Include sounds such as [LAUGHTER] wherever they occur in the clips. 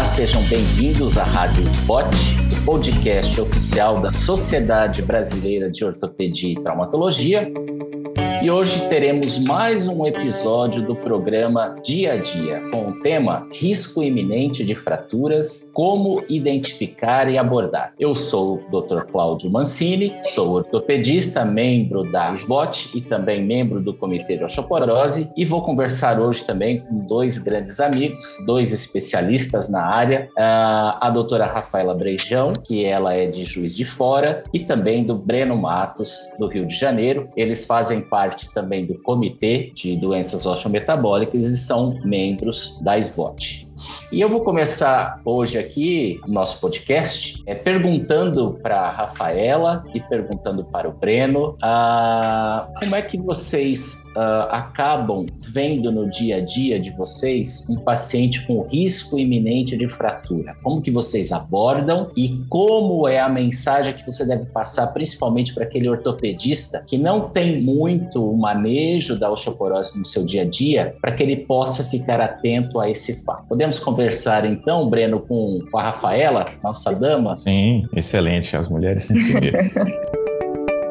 Olá, sejam bem-vindos à Rádio Spot, o podcast oficial da Sociedade Brasileira de Ortopedia e Traumatologia. E hoje teremos mais um episódio do programa Dia a Dia, com o tema Risco iminente de fraturas, como identificar e abordar. Eu sou o Dr. Cláudio Mancini, sou ortopedista, membro da SBOT e também membro do Comitê de Osteoporose e vou conversar hoje também com dois grandes amigos, dois especialistas na área, a doutora Rafaela Brejão, que ela é de Juiz de Fora, e também do Breno Matos, do Rio de Janeiro. Eles fazem parte parte também do Comitê de Doenças Osteometabólicas e são membros da SBOT. E eu vou começar hoje aqui, nosso podcast, é, perguntando para a Rafaela e perguntando para o Breno uh, como é que vocês uh, acabam vendo no dia a dia de vocês um paciente com risco iminente de fratura? Como que vocês abordam e como é a mensagem que você deve passar, principalmente para aquele ortopedista que não tem muito o manejo da osteoporose no seu dia a dia, para que ele possa ficar atento a esse fato? Podemos conversar então, Breno, com, com a Rafaela, nossa dama? Sim, excelente. As mulheres sempre [LAUGHS]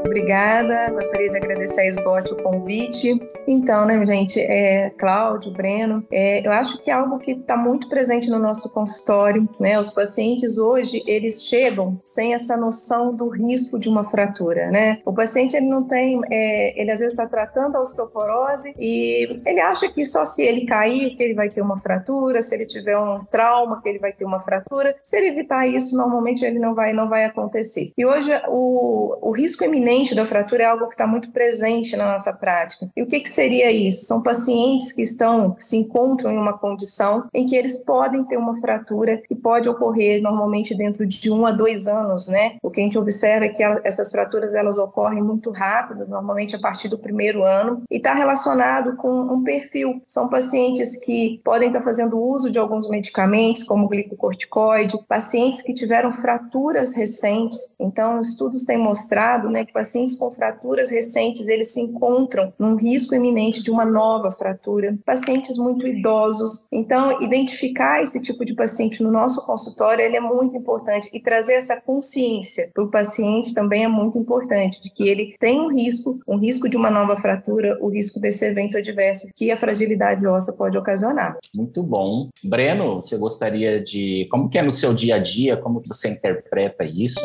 Obrigada, gostaria de agradecer a SBOT o convite. Então, né, gente, é, Cláudio, Breno, é, eu acho que é algo que está muito presente no nosso consultório, né? Os pacientes hoje, eles chegam sem essa noção do risco de uma fratura, né? O paciente, ele não tem, é, ele às vezes está tratando a osteoporose e ele acha que só se ele cair que ele vai ter uma fratura, se ele tiver um trauma que ele vai ter uma fratura. Se ele evitar isso, normalmente ele não vai, não vai acontecer. E hoje o, o risco iminente da fratura é algo que está muito presente na nossa prática. E o que, que seria isso? São pacientes que estão, que se encontram em uma condição em que eles podem ter uma fratura que pode ocorrer normalmente dentro de um a dois anos, né? O que a gente observa é que essas fraturas elas ocorrem muito rápido, normalmente a partir do primeiro ano, e está relacionado com um perfil. São pacientes que podem estar tá fazendo uso de alguns medicamentos, como glicocorticoide, pacientes que tiveram fraturas recentes. Então, estudos têm mostrado, né, que pacientes com fraturas recentes, eles se encontram num risco iminente de uma nova fratura. Pacientes muito idosos. Então, identificar esse tipo de paciente no nosso consultório, ele é muito importante e trazer essa consciência para o paciente também é muito importante, de que ele tem um risco, um risco de uma nova fratura, o risco desse evento adverso que a fragilidade óssea pode ocasionar. Muito bom. Breno, você gostaria de, como que é no seu dia a dia, como que você interpreta isso?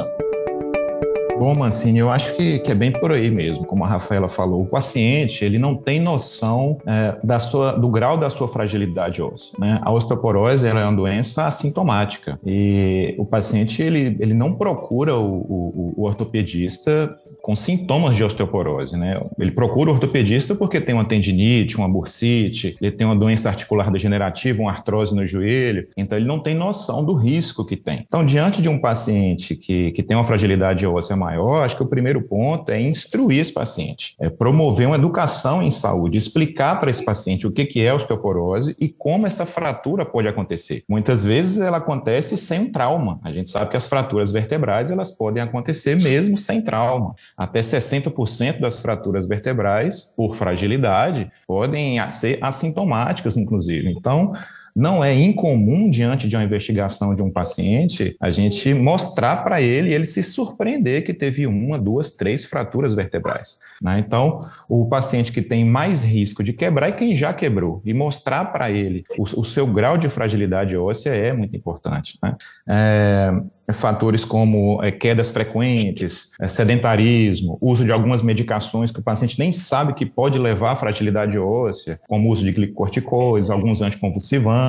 Bom, Mancini, eu acho que, que, é bem por aí mesmo, como a Rafaela falou. O paciente, ele não tem noção é, da sua, do grau da sua fragilidade óssea. Né? A osteoporose é uma doença assintomática e o paciente, ele, ele não procura o, o, o ortopedista com sintomas de osteoporose. Né? Ele procura o ortopedista porque tem uma tendinite, uma bursite, ele tem uma doença articular degenerativa, uma artrose no joelho, então ele não tem noção do risco que tem. Então, diante de um paciente que, que tem uma fragilidade óssea maior, acho que o primeiro ponto é instruir esse paciente, é promover uma educação em saúde, explicar para esse paciente o que, é osteoporose e como essa fratura pode acontecer. Muitas vezes ela acontece sem um trauma. A gente sabe que as fraturas vertebrais elas podem acontecer mesmo sem trauma. Até 60% das fraturas vertebrais, por fragilidade, podem ser assintomáticas, inclusive. Então, não é incomum, diante de uma investigação de um paciente, a gente mostrar para ele ele se surpreender que teve uma, duas, três fraturas vertebrais. Né? Então, o paciente que tem mais risco de quebrar é quem já quebrou, e mostrar para ele o, o, seu grau de fragilidade óssea é muito importante. Né? É, fatores como é, quedas frequentes, é, sedentarismo, uso de algumas medicações que o paciente nem sabe que pode levar à fragilidade óssea, como o uso de glicocorticoides, alguns anticonvulsivantes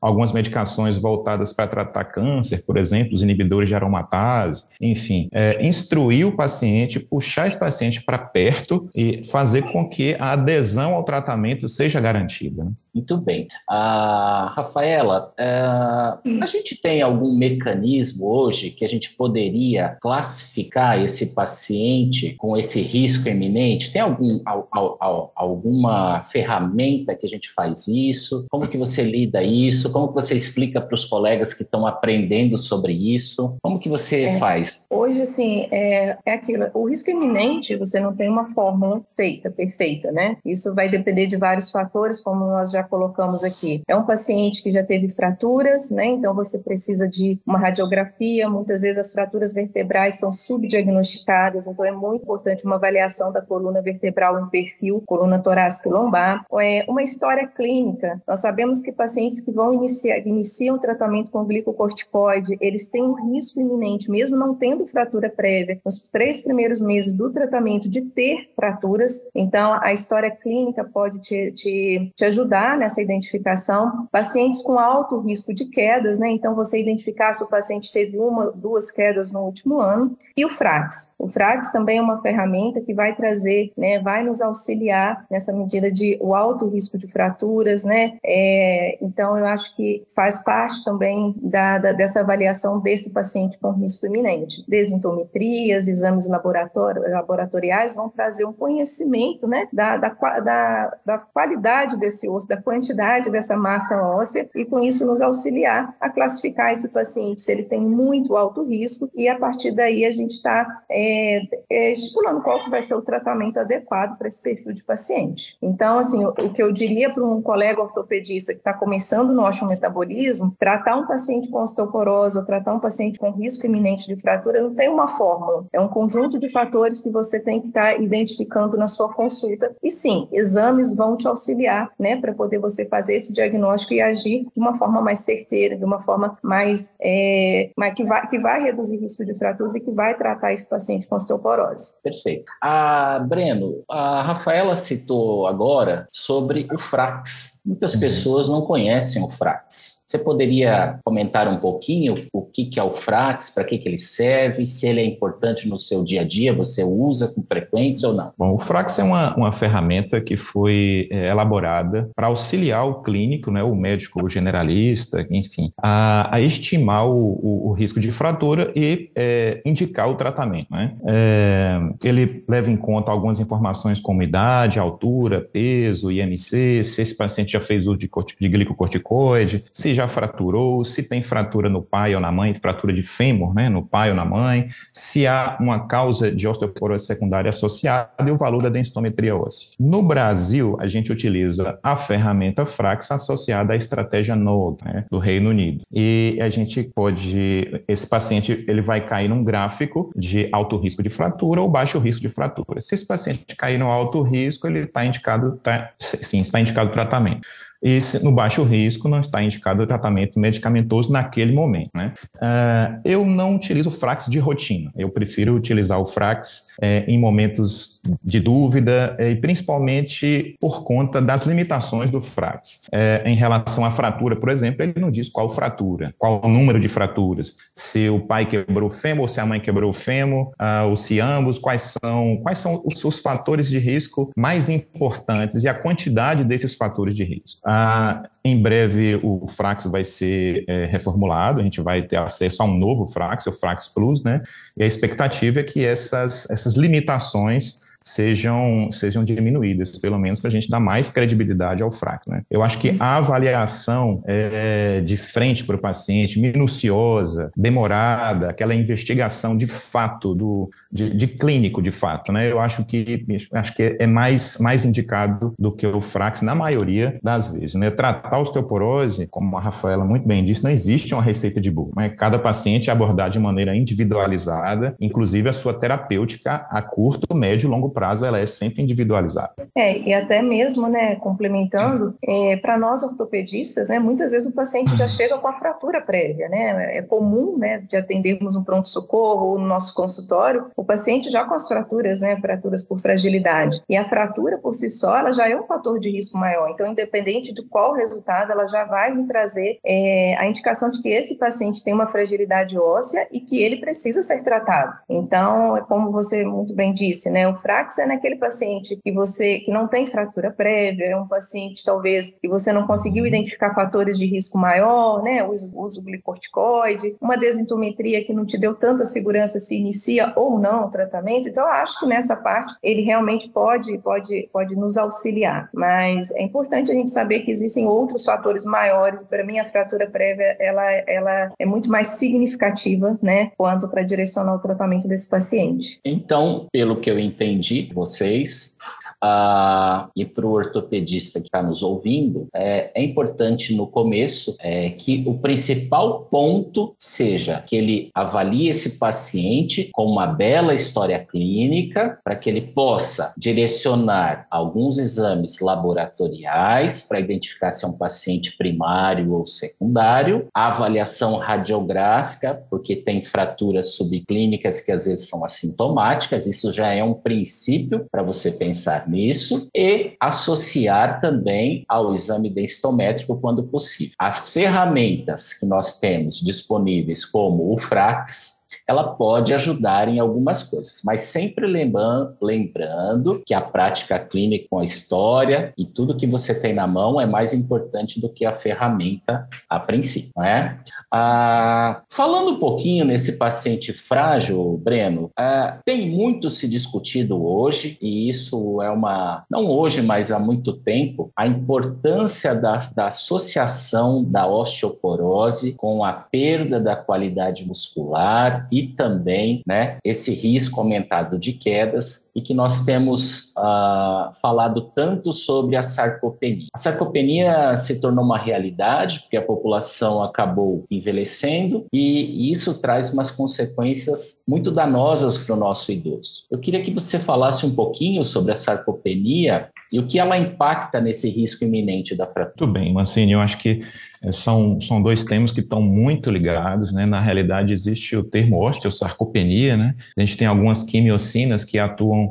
algumas medicações voltadas para tratar câncer, por exemplo, os inibidores de aromatase, enfim, é, instruir o paciente, puxar esse paciente para perto e fazer com que a adesão ao tratamento seja garantida. Né? Muito bem. Uh, Rafaela, uh, a gente tem algum mecanismo hoje que a gente poderia classificar esse paciente com esse risco eminente? Tem algum, al, al, al, alguma ferramenta que a gente faz isso? Como que você lida lida isso? Como você explica para os colegas que estão aprendendo sobre isso? Como que você é. faz? Hoje, assim, é, é aquilo, o risco iminente, você não tem uma fórmula feita, perfeita, né? Isso vai depender de vários fatores, como nós já colocamos aqui. É um paciente que já teve fraturas, né? Então você precisa de uma radiografia, muitas vezes as fraturas vertebrais são subdiagnosticadas, então é muito importante uma avaliação da coluna vertebral em perfil, coluna torácica e lombar. É uma história clínica. Nós sabemos que pacientes que vão iniciar, iniciam tratamento com glicocorticoide, eles têm um risco iminente, mesmo não tendo fratura prévia, nos três primeiros meses do tratamento de ter fraturas. Então, a história clínica pode te, te, te ajudar nessa identificação. Pacientes com alto risco de quedas, né? Então, você identificar se o paciente teve uma, duas quedas no último ano. E o FRAX. O FRAX também é uma ferramenta que vai trazer, né? Vai nos auxiliar nessa medida de o alto risco de fraturas, né? É, então, eu acho que faz parte também da, da, dessa avaliação desse paciente com risco iminente. Desintometrias, exames laboratoriais vão trazer um conhecimento, né? Da, da, da, da qualidade desse osso, da quantidade dessa massa óssea, e com isso nos auxiliar a classificar esse paciente se ele tem muito alto risco, e a partir daí a gente está é, é, estipulando qual que vai ser o tratamento adequado para esse perfil de paciente. Então, assim, o, o que eu diria para um colega ortopedista que está começando no osteometabolismo, tratar um paciente com osteoporose ou tratar um paciente com risco iminente de fratura não tem uma fórmula, é um conjunto de fatores que você tem que estar tá identificando na sua consulta. E sim, exames vão te auxiliar, né, para poder você fazer esse diagnóstico e agir de uma forma mais certeira, de uma forma mais, é, mais que, vai, que vai reduzir risco de fraturas e que vai tratar esse paciente com osteoporose. Perfeito. A Breno, a Rafaela citou agora sobre o FRAX. Muitas uhum. pessoas não conhecem o FRAX. Você poderia comentar um pouquinho o que, que é o Frax, para que, que ele serve, se ele é importante no seu dia a dia, você usa com frequência ou não? Bom, o Frax é uma, uma ferramenta que foi é, elaborada para auxiliar o clínico, né, o médico generalista, enfim, a, a estimar o, o, o, risco de fratura e é, indicar o tratamento. Né? É, ele leva em conta algumas informações como idade, altura, peso, IMC, se esse paciente já fez uso de, de glicocorticoide, se já já fraturou, se tem fratura no pai ou na mãe, fratura de fêmur, né, no pai ou na mãe, se há uma causa de osteoporose secundária associada e o valor da densitometria óssea. No Brasil, a gente utiliza a ferramenta Frax associada à estratégia NOG, né, do Reino Unido. E a gente pode, esse paciente, ele vai cair num gráfico de alto risco de fratura ou baixo risco de fratura. Se esse paciente cair no alto risco, ele está indicado, tá, sim, está indicado tratamento. Esse, no baixo risco, não está indicado o tratamento medicamentoso naquele momento. Né? Uh, eu não utilizo o Frax de rotina, eu prefiro utilizar o Frax é, em momentos de dúvida é, e principalmente por conta das limitações do Frax. É, em relação à fratura, por exemplo, ele não diz qual fratura, qual o número de fraturas, se o pai quebrou o fêmur, ou se a mãe quebrou o fêmur, uh, ou se ambos, quais são, quais são os, os fatores de risco mais importantes e a quantidade desses fatores de risco. Ah, em breve o Frax vai ser é, reformulado, a gente vai ter acesso a um novo Frax, o Frax Plus, né? E a expectativa é que essas, essas limitações sejam, sejam diminuídas, pelo menos para a gente dar mais credibilidade ao FRAC. Né? Eu acho que a avaliação é, de frente para o paciente, minuciosa, demorada, aquela investigação de fato, do, de, de, clínico de fato, né? eu acho que, acho que é mais, mais indicado do que o FRAX na maioria das vezes. Né? Tratar osteoporose, como a Rafaela muito bem disse, não existe uma receita de bolo. Né? Cada paciente é abordado de maneira individualizada, inclusive a sua terapêutica a curto, médio e longo prazo ela é sempre individualizada. É, e até mesmo, né, complementando, é, para nós ortopedistas, né, muitas vezes o paciente já chega com a fratura prévia, né, é comum, né, de atendermos um pronto-socorro ou no nosso consultório, o paciente já com as fraturas, né, fraturas por fragilidade, e a fratura por si só, ela já é um fator de risco maior, então independente de qual resultado, ela já vai me trazer é, a indicação de que esse paciente tem uma fragilidade óssea e que ele precisa ser tratado. Então, é como você muito bem disse, né, o fraco frax é naquele paciente que você que não tem fratura prévia, é um paciente talvez que você não conseguiu identificar fatores de risco maior, né? O uso, uso glicorticoide, uma desintometria que não te deu tanta segurança se inicia ou não o tratamento. Então, eu acho que nessa parte ele realmente pode, pode, pode nos auxiliar. Mas é importante a gente saber que existem outros fatores maiores. Para mim, a fratura prévia ela, ela é muito mais significativa, né? Quanto para direcionar o tratamento desse paciente. Então, pelo que eu entendi, vocês ah, e para o ortopedista que está nos ouvindo, é, é, importante no começo é, que o principal ponto seja que ele avalie esse paciente com uma bela história clínica para que ele possa direcionar alguns exames laboratoriais para identificar se é um paciente primário ou secundário, a avaliação radiográfica, porque tem fraturas subclínicas que às vezes são assintomáticas, isso já é um princípio para você pensar nisso e associar também ao exame densitométrico quando possível. As ferramentas que nós temos disponíveis, como o FRAX, ela pode ajudar em algumas coisas, mas sempre lembrando, que a prática clínica com a história e tudo que você tem na mão é mais importante do que a ferramenta a princípio, não é? Ah, falando um pouquinho nesse paciente frágil, Breno, ah, tem muito se discutido hoje, e isso é uma, não hoje, mas há muito tempo, a importância da, da associação da osteoporose com a perda da qualidade muscular e também né, esse risco aumentado de quedas e que nós temos uh, falado tanto sobre a sarcopenia. A sarcopenia se tornou uma realidade porque a população acabou envelhecendo e, e isso traz umas consequências muito danosas para o nosso idoso. Eu queria que você falasse um pouquinho sobre a sarcopenia e o que ela impacta nesse risco iminente da fratura. Muito bem, Mancini, eu acho que é, são, são dois temas que estão muito ligados, né? Na realidade, existe o termo osteosarcopenia, né? A gente tem algumas quimiocinas que atuam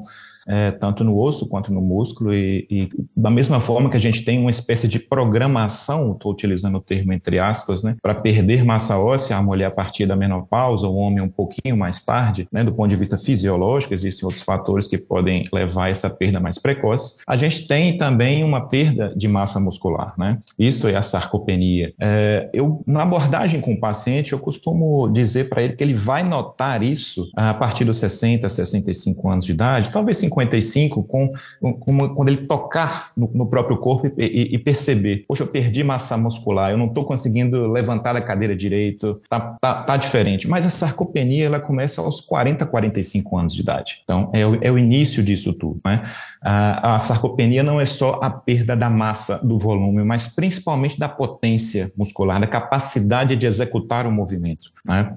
é, tanto no osso quanto no músculo, e, e, da mesma forma que a gente tem uma espécie de programação, estou utilizando o termo entre aspas, né, para perder massa óssea, a mulher a partir da menopausa, o homem um pouquinho mais tarde, né, do ponto de vista fisiológico, existem outros fatores que podem levar a essa perda mais precoce. A gente tem também uma perda de massa muscular, né? Isso é a sarcopenia. É, eu, na abordagem com o paciente, eu costumo dizer para ele que ele vai notar isso a partir dos 60, 65 anos de idade, talvez 50 55 com, com quando ele tocar no, no próprio corpo e, e, e, perceber, poxa, eu perdi massa muscular, eu não estou conseguindo levantar a cadeira direito, tá, tá, tá, diferente. Mas a sarcopenia, ela começa aos 40, 45 anos de idade. Então, é o, é o início disso tudo, né? A, a sarcopenia não é só a perda da massa, do volume, mas principalmente da potência muscular, da capacidade de executar o movimento, né?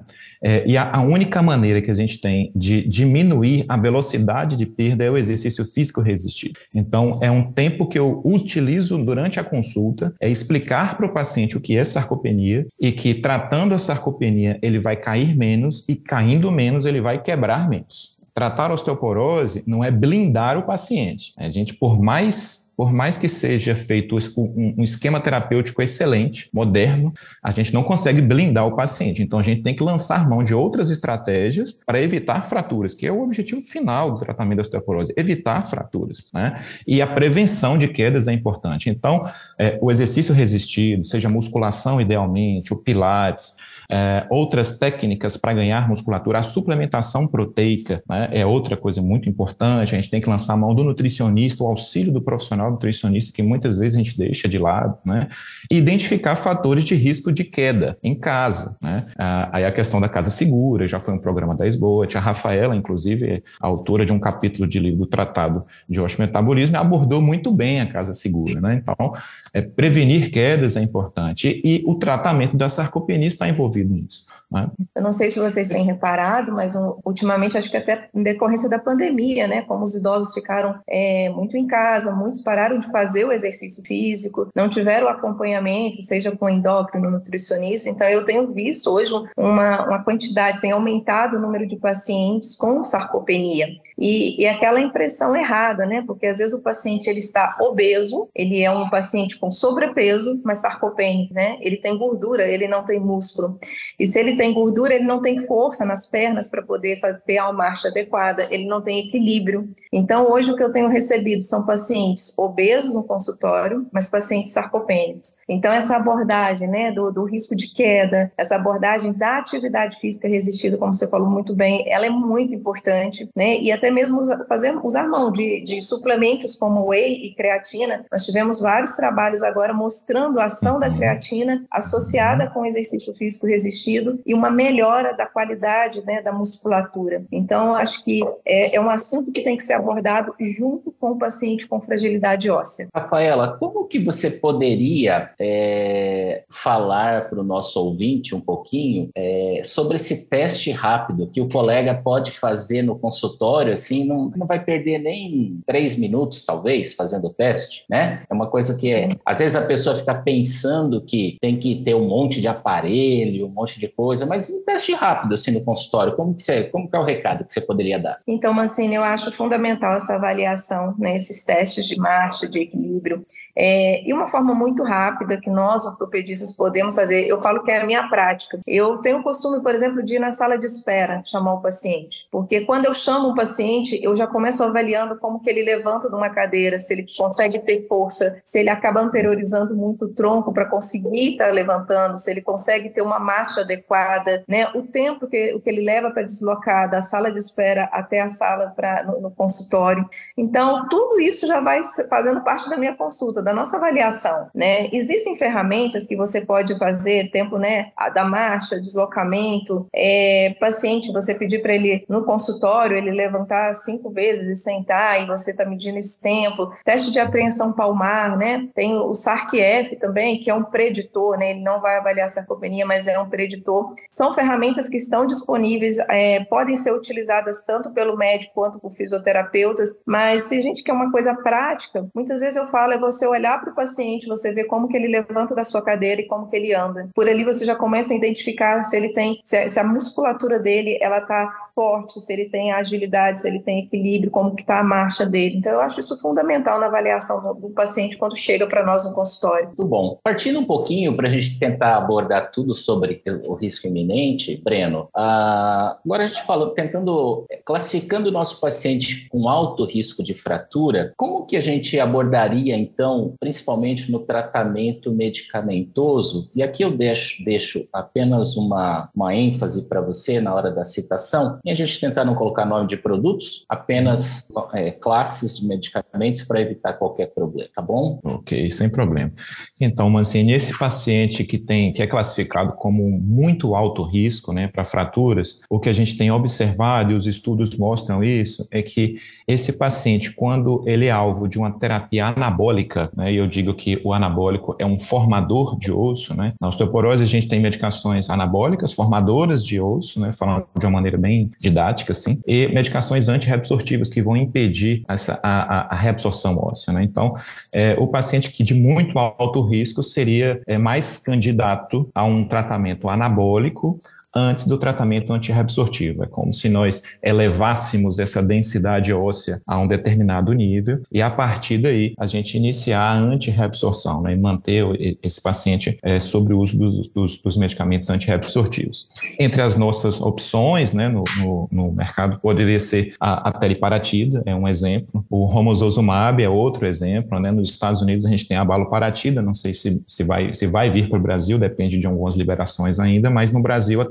É, e a, a, única maneira que a gente tem de diminuir a velocidade de perda é o exercício físico resistido. Então, é um tempo que eu utilizo durante a consulta, é explicar para o paciente o que é sarcopenia e que tratando a sarcopenia ele vai cair menos e caindo menos ele vai quebrar menos. Tratar osteoporose não é blindar o paciente. A gente, por mais, por mais que seja feito um esquema terapêutico excelente, moderno, a gente não consegue blindar o paciente. Então, a gente tem que lançar mão de outras estratégias para evitar fraturas, que é o objetivo final do tratamento da osteoporose, evitar fraturas. Né? E a prevenção de quedas é importante. Então, é, o exercício resistido, seja musculação idealmente, o pilates, é, outras técnicas para ganhar musculatura, a suplementação proteica né, é outra coisa muito importante. A gente tem que lançar a mão do nutricionista, o auxílio do profissional nutricionista, que muitas vezes a gente deixa de lado, né? E identificar fatores de risco de queda em casa. Né? aí a questão da casa segura, já foi um programa da SBOT. A Rafaela, inclusive, é autora de um capítulo de livro do Tratado de Osteometabolismo, abordou muito bem a casa segura. Né? Então, é, prevenir quedas é importante. E, e o tratamento da sarcopenia está envolvido nisso. Né? Eu não sei se vocês têm reparado, mas um, ultimamente, acho que até em decorrência da pandemia, né, como os idosos ficaram é, muito em casa, muitos pararam de fazer o exercício físico, não tiveram acompanhamento, seja com endócrino, nutricionista, então eu tenho visto hoje uma, uma quantidade, tem aumentado o número de pacientes com sarcopenia, e, e aquela impressão errada, né, porque às vezes o paciente ele está obeso, ele é um paciente com sobrepeso, mas sarcopênico, né, ele tem gordura, ele não tem músculo, E se ele tem gordura, ele não tem força nas pernas para poder fazer, ter a marcha adequada, ele não tem equilíbrio. Então, hoje o que eu tenho recebido são pacientes obesos no consultório, mas pacientes sarcopênicos. Então, essa abordagem né, do, do risco de queda, essa abordagem da atividade física resistida, como você falou muito bem, ela é muito importante, né? E até mesmo fazer, usar mão de, de suplementos como whey e creatina. Nós tivemos vários trabalhos agora mostrando a ação da uhum. creatina associada com exercício físico resistido e uma melhora da qualidade né, da musculatura. Então, acho que é, é um assunto que tem que ser abordado junto com o paciente com fragilidade óssea. Rafaela, como que você poderia é, falar para o nosso ouvinte um pouquinho é, sobre esse teste rápido que o colega pode fazer no consultório, assim, não, não vai perder nem três minutos, talvez, fazendo o teste, né? É uma coisa que, é, às vezes, a pessoa fica pensando que tem que ter um monte de aparelho, um monte de coisa, mas um teste rápido, assim, no consultório, como que, você, como que é o recado que você poderia dar? Então, Mancini, eu acho fundamental essa avaliação, né, esses testes de marcha, de equilíbrio, é, e uma forma muito rápida que nós, ortopedistas, podemos fazer, eu falo que é a minha prática. Eu tenho o costume, por exemplo, de ir na sala de espera chamar o paciente, porque quando eu chamo um paciente, eu já começo avaliando como que ele levanta de uma cadeira, se ele consegue ter força, se ele acaba anteriorizando muito o tronco para conseguir estar tá levantando, se ele consegue ter uma marcha adequada, né? O tempo que, que ele leva para deslocar da sala de espera até a sala para no, no consultório. Então, tudo isso já vai fazendo parte da minha consulta, da nossa avaliação, né? Existem ferramentas que você pode fazer, tempo, né, da marcha, deslocamento, é, paciente, você pedir para ele no consultório, ele levantar cinco vezes e sentar, e você está medindo esse tempo, teste de apreensão palmar, né? Tem o SARC-F também, que é um preditor, né? Ele não vai avaliar sarcopenia, mas é um preditor. São ferramentas que estão disponíveis, é, podem ser utilizadas tanto pelo médico quanto por fisioterapeutas, mas se a gente quer uma coisa prática, muitas vezes eu falo é você olhar para o paciente, você ver como que ele levanta da sua cadeira e como que ele anda. Por ali você já começa a identificar se ele tem, se a, se a musculatura dele ela está forte, se ele tem agilidade, se ele tem equilíbrio, como que está a marcha dele. Então, eu acho isso fundamental na avaliação do paciente quando chega para nós no consultório. Muito bom. Partindo um pouquinho para a gente tentar abordar tudo sobre o risco iminente, Breno, uh, agora a gente falou, tentando, classificando o nosso paciente com alto risco de fratura, como que a gente abordaria, então, principalmente no tratamento medicamentoso? E aqui eu deixo, deixo apenas uma, uma ênfase para você na hora da citação, e a gente tentar não colocar nome de produtos, apenas é, classes de medicamentos para evitar qualquer problema, tá bom? Ok, sem problema. Então, Mancini, esse paciente que tem, que é classificado como muito alto risco, né, para fraturas, o que a gente tem observado e os estudos mostram isso é que esse paciente, quando ele é alvo de uma terapia anabólica, né, e eu digo que o anabólico é um formador de osso, né, na osteoporose a gente tem medicações anabólicas, formadoras de osso, né, falando de uma maneira bem didática, assim, e medicações antirreabsortivas que vão impedir essa, a, a reabsorção óssea. Né? Então, é, o paciente que de muito alto risco seria é, mais candidato a um tratamento anabólico antes do tratamento antirreabsortivo. É como se nós elevássemos essa densidade óssea a um determinado nível e, a partir daí, a gente iniciar a antirreabsorção né, e manter esse paciente é, sobre o uso dos, dos, dos, medicamentos antirreabsortivos. Entre as nossas opções né, no, no, no mercado, poderia ser a, a teriparatida, é um exemplo. O romosozumab é outro exemplo. Né? Nos Estados Unidos, a gente tem a baloparatida, não sei se, se, vai, se vai vir para o Brasil, depende de algumas liberações ainda, mas no Brasil, a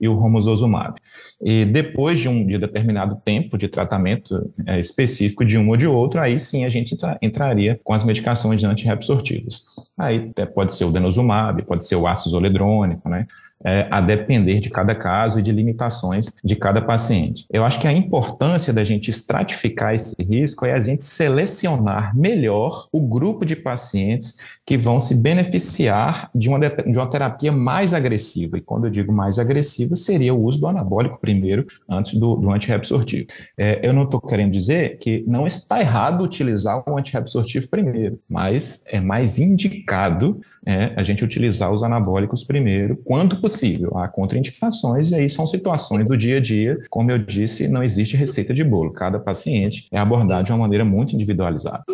e o romosozumab. E depois de um de determinado tempo de tratamento é, específico de um ou de outro, aí sim a gente entra, entraria com as medicações antirreabsortivas. Aí é, pode ser o denosumab, pode ser o ácido zoledrônico, né? É, a depender de cada caso e de limitações de cada paciente. Eu acho que a importância da gente estratificar esse risco é a gente selecionar melhor o grupo de pacientes que vão se beneficiar de uma, de uma terapia mais agressiva. E quando eu digo mais agressiva, seria o uso do anabólico primeiro, antes do, do antirreabsortivo. É, eu não estou querendo dizer que não está errado utilizar o antirreabsortivo primeiro, mas é mais indicado é, a gente utilizar os anabólicos primeiro, quando possível. Há contraindicações, e aí são situações do dia a dia. Como eu disse, não existe receita de bolo. Cada paciente é abordado de uma maneira muito individualizada.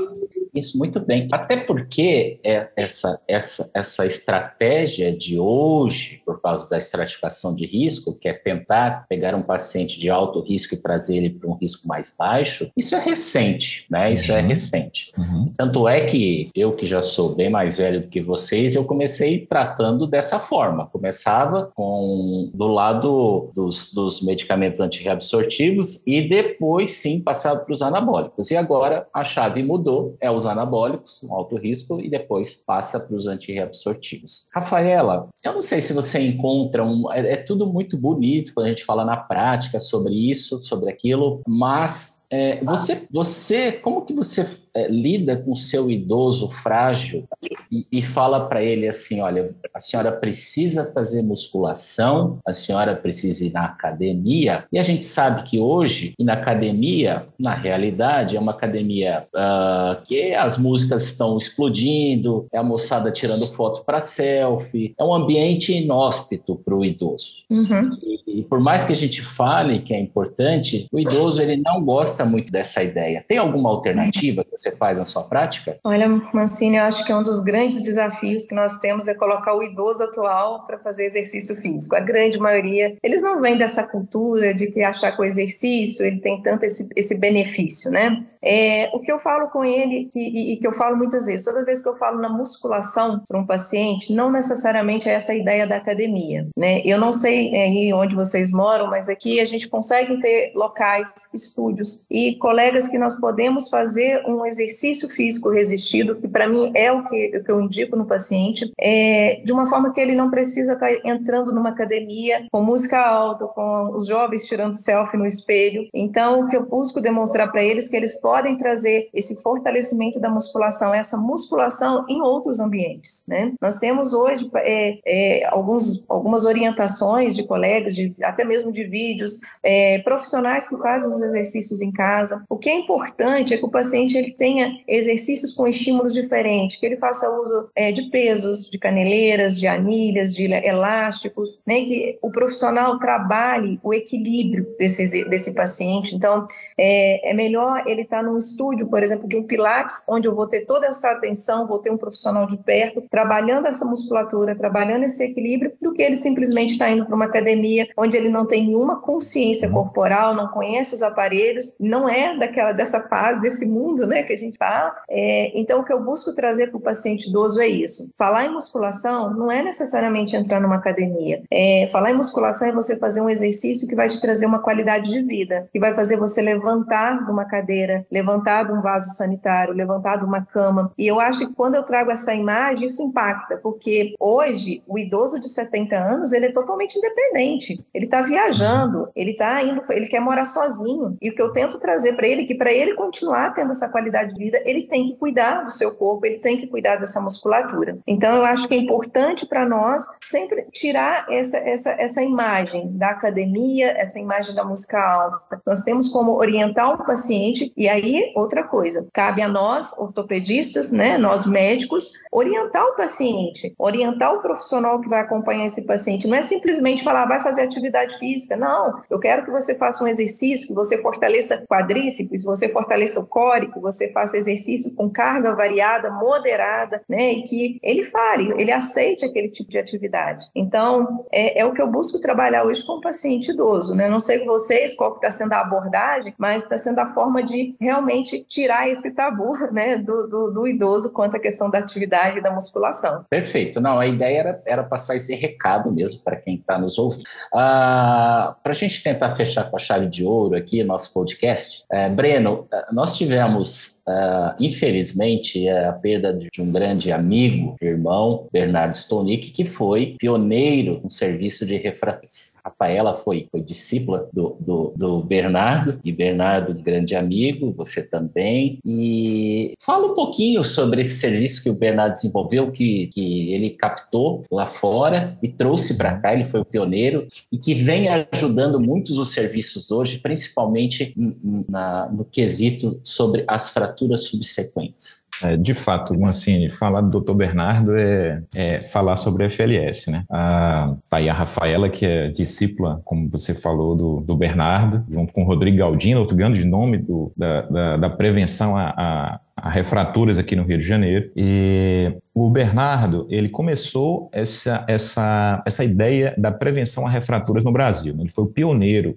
Isso muito bem. Até porque é essa, essa, essa estratégia de hoje, por causa da estratificação de risco, que é tentar pegar um paciente de alto risco e trazer ele para um risco mais baixo, isso é recente, né? Isso é uhum. é recente. Uhum. Tanto é que eu, que já sou bem mais velho do que vocês, eu comecei tratando dessa forma. Começava com do lado dos, dos medicamentos antirreabsortivos e depois sim passava para os anabólicos. E agora a chave mudou, é os anabólicos, um alto risco, e depois passa para os antirreabsortivos. Rafaela, eu não sei se você encontra um. É, é tudo muito bonito quando a gente fala na prática sobre isso, sobre aquilo, mas é, você, você, como que você é, lida com o seu idoso frágil e, e fala para ele assim, olha, a senhora precisa fazer musculação, a senhora precisa ir na academia, e a gente sabe que hoje, na academia, na realidade, é uma academia uh, que as músicas estão explodindo, é a moçada tirando foto para selfie, é um ambiente inóspito para o idoso. Uhum. E, e por mais que a gente fale que é importante, o idoso ele não gosta gosta muito dessa ideia. Tem alguma alternativa que você faz na sua prática? Olha, Mancini, eu acho que é um dos grandes desafios que nós temos é colocar o idoso atual para fazer exercício físico. A grande maioria, eles não vêm dessa cultura de que achar que o exercício ele tem tanto esse, esse benefício, né? É, o que eu falo com ele que, e, e que eu falo muitas vezes, toda vez que eu falo na musculação para um paciente, não necessariamente é essa ideia da academia, né? Eu não sei é, aí onde vocês moram, mas aqui a gente consegue ter locais, estúdios e colegas que nós podemos fazer um exercício físico resistido, que para mim é o que, o que, eu indico no paciente, é, de uma forma que ele não precisa estar tá entrando numa academia com música alta, com os jovens tirando selfie no espelho. Então, o que eu busco demonstrar para eles é que eles podem trazer esse fortalecimento da musculação, essa musculação em outros ambientes. Né? Nós temos hoje é, é, alguns, algumas orientações de colegas, de, até mesmo de vídeos, é, profissionais que fazem os exercícios em casa. O que é importante é que o paciente ele tenha exercícios com estímulos diferentes, que ele faça uso é, de pesos, de caneleiras, de anilhas, de elásticos, né, que o profissional trabalhe o equilíbrio desse, desse paciente. Então, é, é melhor ele estar num estúdio, por exemplo, de um Pilates, onde eu vou ter toda essa atenção, vou ter um profissional de perto, trabalhando essa musculatura, trabalhando esse equilíbrio, do que ele simplesmente estar indo para uma academia onde ele não tem nenhuma consciência corporal, não conhece os aparelhos, não é daquela dessa fase, desse mundo né, que a gente fala. É, então, o que eu busco trazer para o paciente idoso é isso. Falar em musculação não é necessariamente entrar numa academia. É, falar em musculação é você fazer um exercício que vai te trazer uma qualidade de vida, que vai fazer você levantar de uma cadeira, levantar de um vaso sanitário, levantar de uma cama. E eu acho que quando eu trago essa imagem, isso impacta, porque hoje o idoso de 70 anos ele é totalmente independente. Ele está viajando, ele está indo, ele quer morar sozinho. E o que eu tento trazer para ele que para ele continuar tendo essa qualidade de vida, ele tem que cuidar do seu corpo, ele tem que cuidar dessa musculatura. Então eu acho que é importante para nós sempre tirar essa, essa, essa imagem da academia, essa imagem da música alta. Nós temos como orientar o paciente e aí outra coisa, cabe a nós ortopedistas, né, nós médicos, orientar o paciente, orientar o profissional que vai acompanhar esse paciente. Não é simplesmente falar vai fazer atividade física, não. Eu quero que você faça um exercício, que você fortaleça quadríceps, você fortaleça o córico, você faça exercício com carga variada, moderada, né? E que ele fale, ele aceite aquele tipo de atividade. Então, é, é o que eu busco trabalhar hoje com o paciente idoso, né? Não sei com vocês qual está sendo a abordagem, mas está sendo a forma de realmente tirar esse tabu, [LAUGHS] né? Do, do, do idoso quanto à questão da atividade e da musculação. Perfeito. Não, a ideia era, era passar esse recado mesmo para quem está nos ouvindo. Ah, para a gente tentar fechar com a chave de ouro aqui, nosso podcast. É, Breno, nós tivemos Uh, infelizmente, é a perda de um grande amigo, irmão, Bernardo Stonick, que foi pioneiro no serviço de refrações. Rafaela foi, foi discípula do, do, do, Bernardo, e Bernardo, grande amigo, você também. E fala um pouquinho sobre esse serviço que o Bernardo desenvolveu, que, que ele captou lá fora e trouxe para cá, ele foi o pioneiro, e que vem ajudando muitos os serviços hoje, principalmente na, no quesito sobre as fraturas fraturas subsequentes. É, de fato, assim, falar do Dr. Bernardo é, é falar sobre a FLS, né? A, tá aí a Rafaela, que é discípula, como você falou, do, do Bernardo, junto com o Rodrigo Galdino, outro grande nome do, da, da, da prevenção a, a, a refraturas aqui no Rio de Janeiro. E o Bernardo, ele começou essa, essa, essa ideia da prevenção a refraturas no Brasil. Né? Ele foi o pioneiro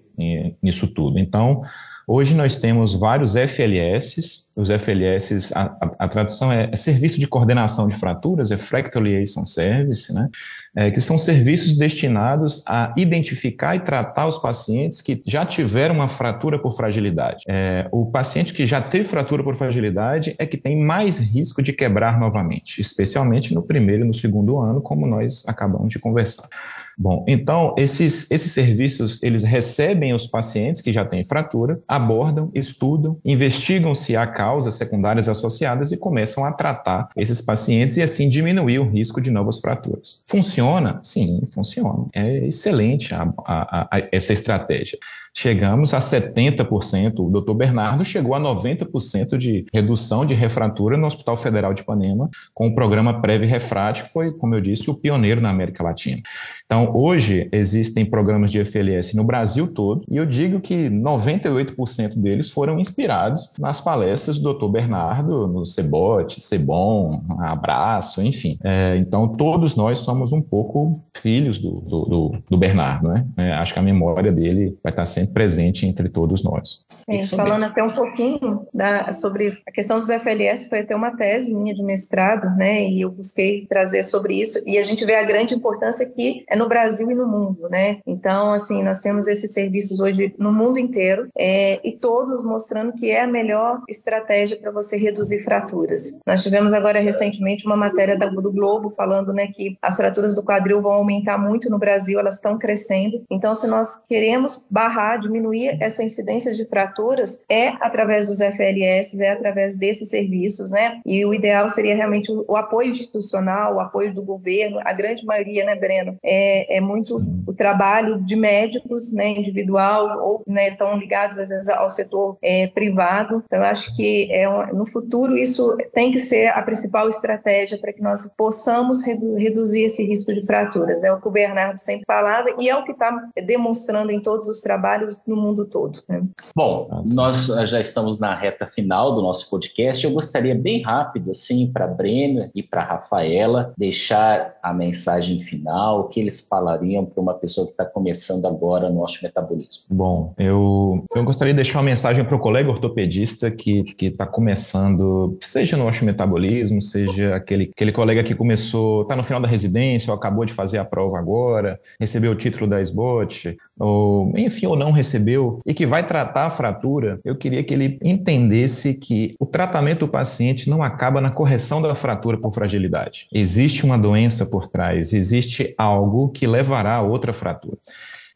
nisso tudo. Então, Hoje nós temos vários FLS, os FLS, a, a, a tradução é, é, Serviço de Coordenação de Fraturas, é Fractal Liaison Service, né? É, que são serviços destinados a identificar e tratar os pacientes que já tiveram uma fratura por fragilidade. É, o paciente que já teve fratura por fragilidade é que tem mais risco de quebrar novamente, especialmente no primeiro e no segundo ano, como nós acabamos de conversar. Bom, então esses, esses serviços eles recebem os pacientes que já têm fratura, abordam, estudam, investigam se há causas secundárias associadas e começam a tratar esses pacientes e assim diminuir o risco de novas fraturas. Funciona? Sim, funciona. É excelente a, a, a, essa estratégia chegamos a 70%, o doutor Bernardo chegou a 90% de redução de refratura no Hospital Federal de Ipanema, com o programa Preve Refrat, que foi, como eu disse, o pioneiro na América Latina. Então, hoje existem programas de FLS no Brasil todo, e eu digo que 98% deles foram inspirados nas palestras do doutor Bernardo, no Cebote, Cebom, Abraço, enfim. É, então, todos nós somos um pouco filhos do, do, do, do Bernardo, né? É, acho que a memória dele vai estar sempre sempre presente entre todos nós. É, falando mesmo. até um pouquinho da, sobre a questão dos FLS, foi até uma tese minha de mestrado, né, e eu busquei trazer sobre isso, e a gente vê a grande importância que é no Brasil e no mundo, né, então, assim, nós temos esses serviços hoje no mundo inteiro, é, e todos mostrando que é a melhor estratégia para você reduzir fraturas. Nós tivemos agora recentemente uma matéria do Globo falando, né, que as fraturas do quadril vão aumentar muito no Brasil, elas estão crescendo, então se nós queremos barrar diminuir essa incidência de fraturas é através dos FLS, é através desses serviços, né? E o ideal seria realmente o, apoio institucional, o apoio do governo, a grande maioria, né, Breno, é, é muito o trabalho de médicos, né, individual, ou né, estão ligados às vezes ao setor é, privado. Então, acho que é, no futuro isso tem que ser a principal estratégia para que nós possamos redu reduzir esse risco de fraturas. É o que o Bernardo sempre falava e é o que está demonstrando em todos os trabalhos no mundo todo. Né? Bom, nós já estamos na reta final do nosso podcast. Eu gostaria bem rápido, assim, para Breno e para Rafaela, deixar a mensagem final, o que eles falariam para uma pessoa que está começando agora no metabolismo. Bom, eu, eu gostaria de deixar uma mensagem para o colega ortopedista que está começando, seja no metabolismo, seja aquele, aquele colega que começou, está no final da residência ou acabou de fazer a prova agora, recebeu o título da SBOT, ou enfim, ou não recebeu e que vai tratar a fratura, eu queria que ele entendesse que o tratamento do paciente não acaba na correção da fratura por fragilidade. Existe uma doença por trás, existe algo que levará a outra fratura.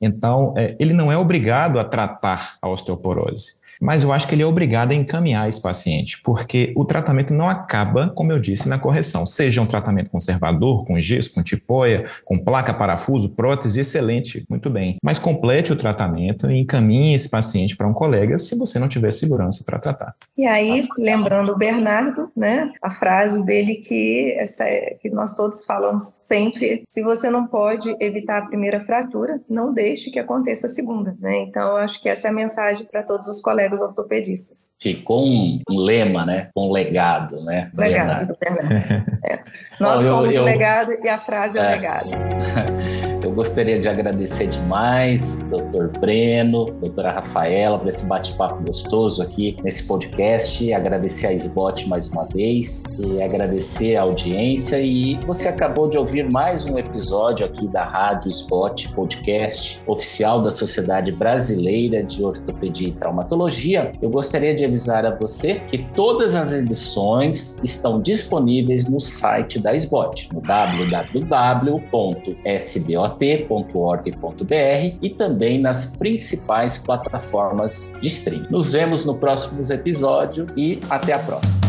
Então, é, ele não é obrigado a tratar a osteoporose mas eu acho que ele é obrigado a encaminhar esse paciente, porque o tratamento não acaba, como eu disse, na correção. Seja um tratamento conservador, com gesso, com tipóia, com placa, parafuso, prótese, excelente, muito bem. Mas complete o tratamento e encaminhe esse paciente para um colega se você não tiver segurança para tratar. E aí, lembrando o Bernardo, né, a frase dele que, essa, é, que nós todos falamos sempre, se você não pode evitar a primeira fratura, não deixe que aconteça a segunda, né? Então, eu acho que essa é a mensagem para todos os colegas colegas ortopedistas. Ficou um, um lema, né? Um legado, né? Legado do Bernardo. É. Nós Bom, somos eu, eu, legado e a frase é, é legado. [LAUGHS] Eu gostaria de agradecer demais, doutor Breno, doutora Rafaela, por esse bate-papo gostoso aqui nesse podcast. Agradecer a SBOT mais uma vez e agradecer a audiência. E você acabou de ouvir mais um episódio aqui da Rádio Spot Podcast, oficial da Sociedade Brasileira de Ortopedia e Traumatologia. Eu gostaria de avisar a você que todas as edições estão disponíveis no site da SBOT, no www.sbot pt.org.br e também nas principais plataformas de streaming. Nos vemos no próximo episódio e até a próxima.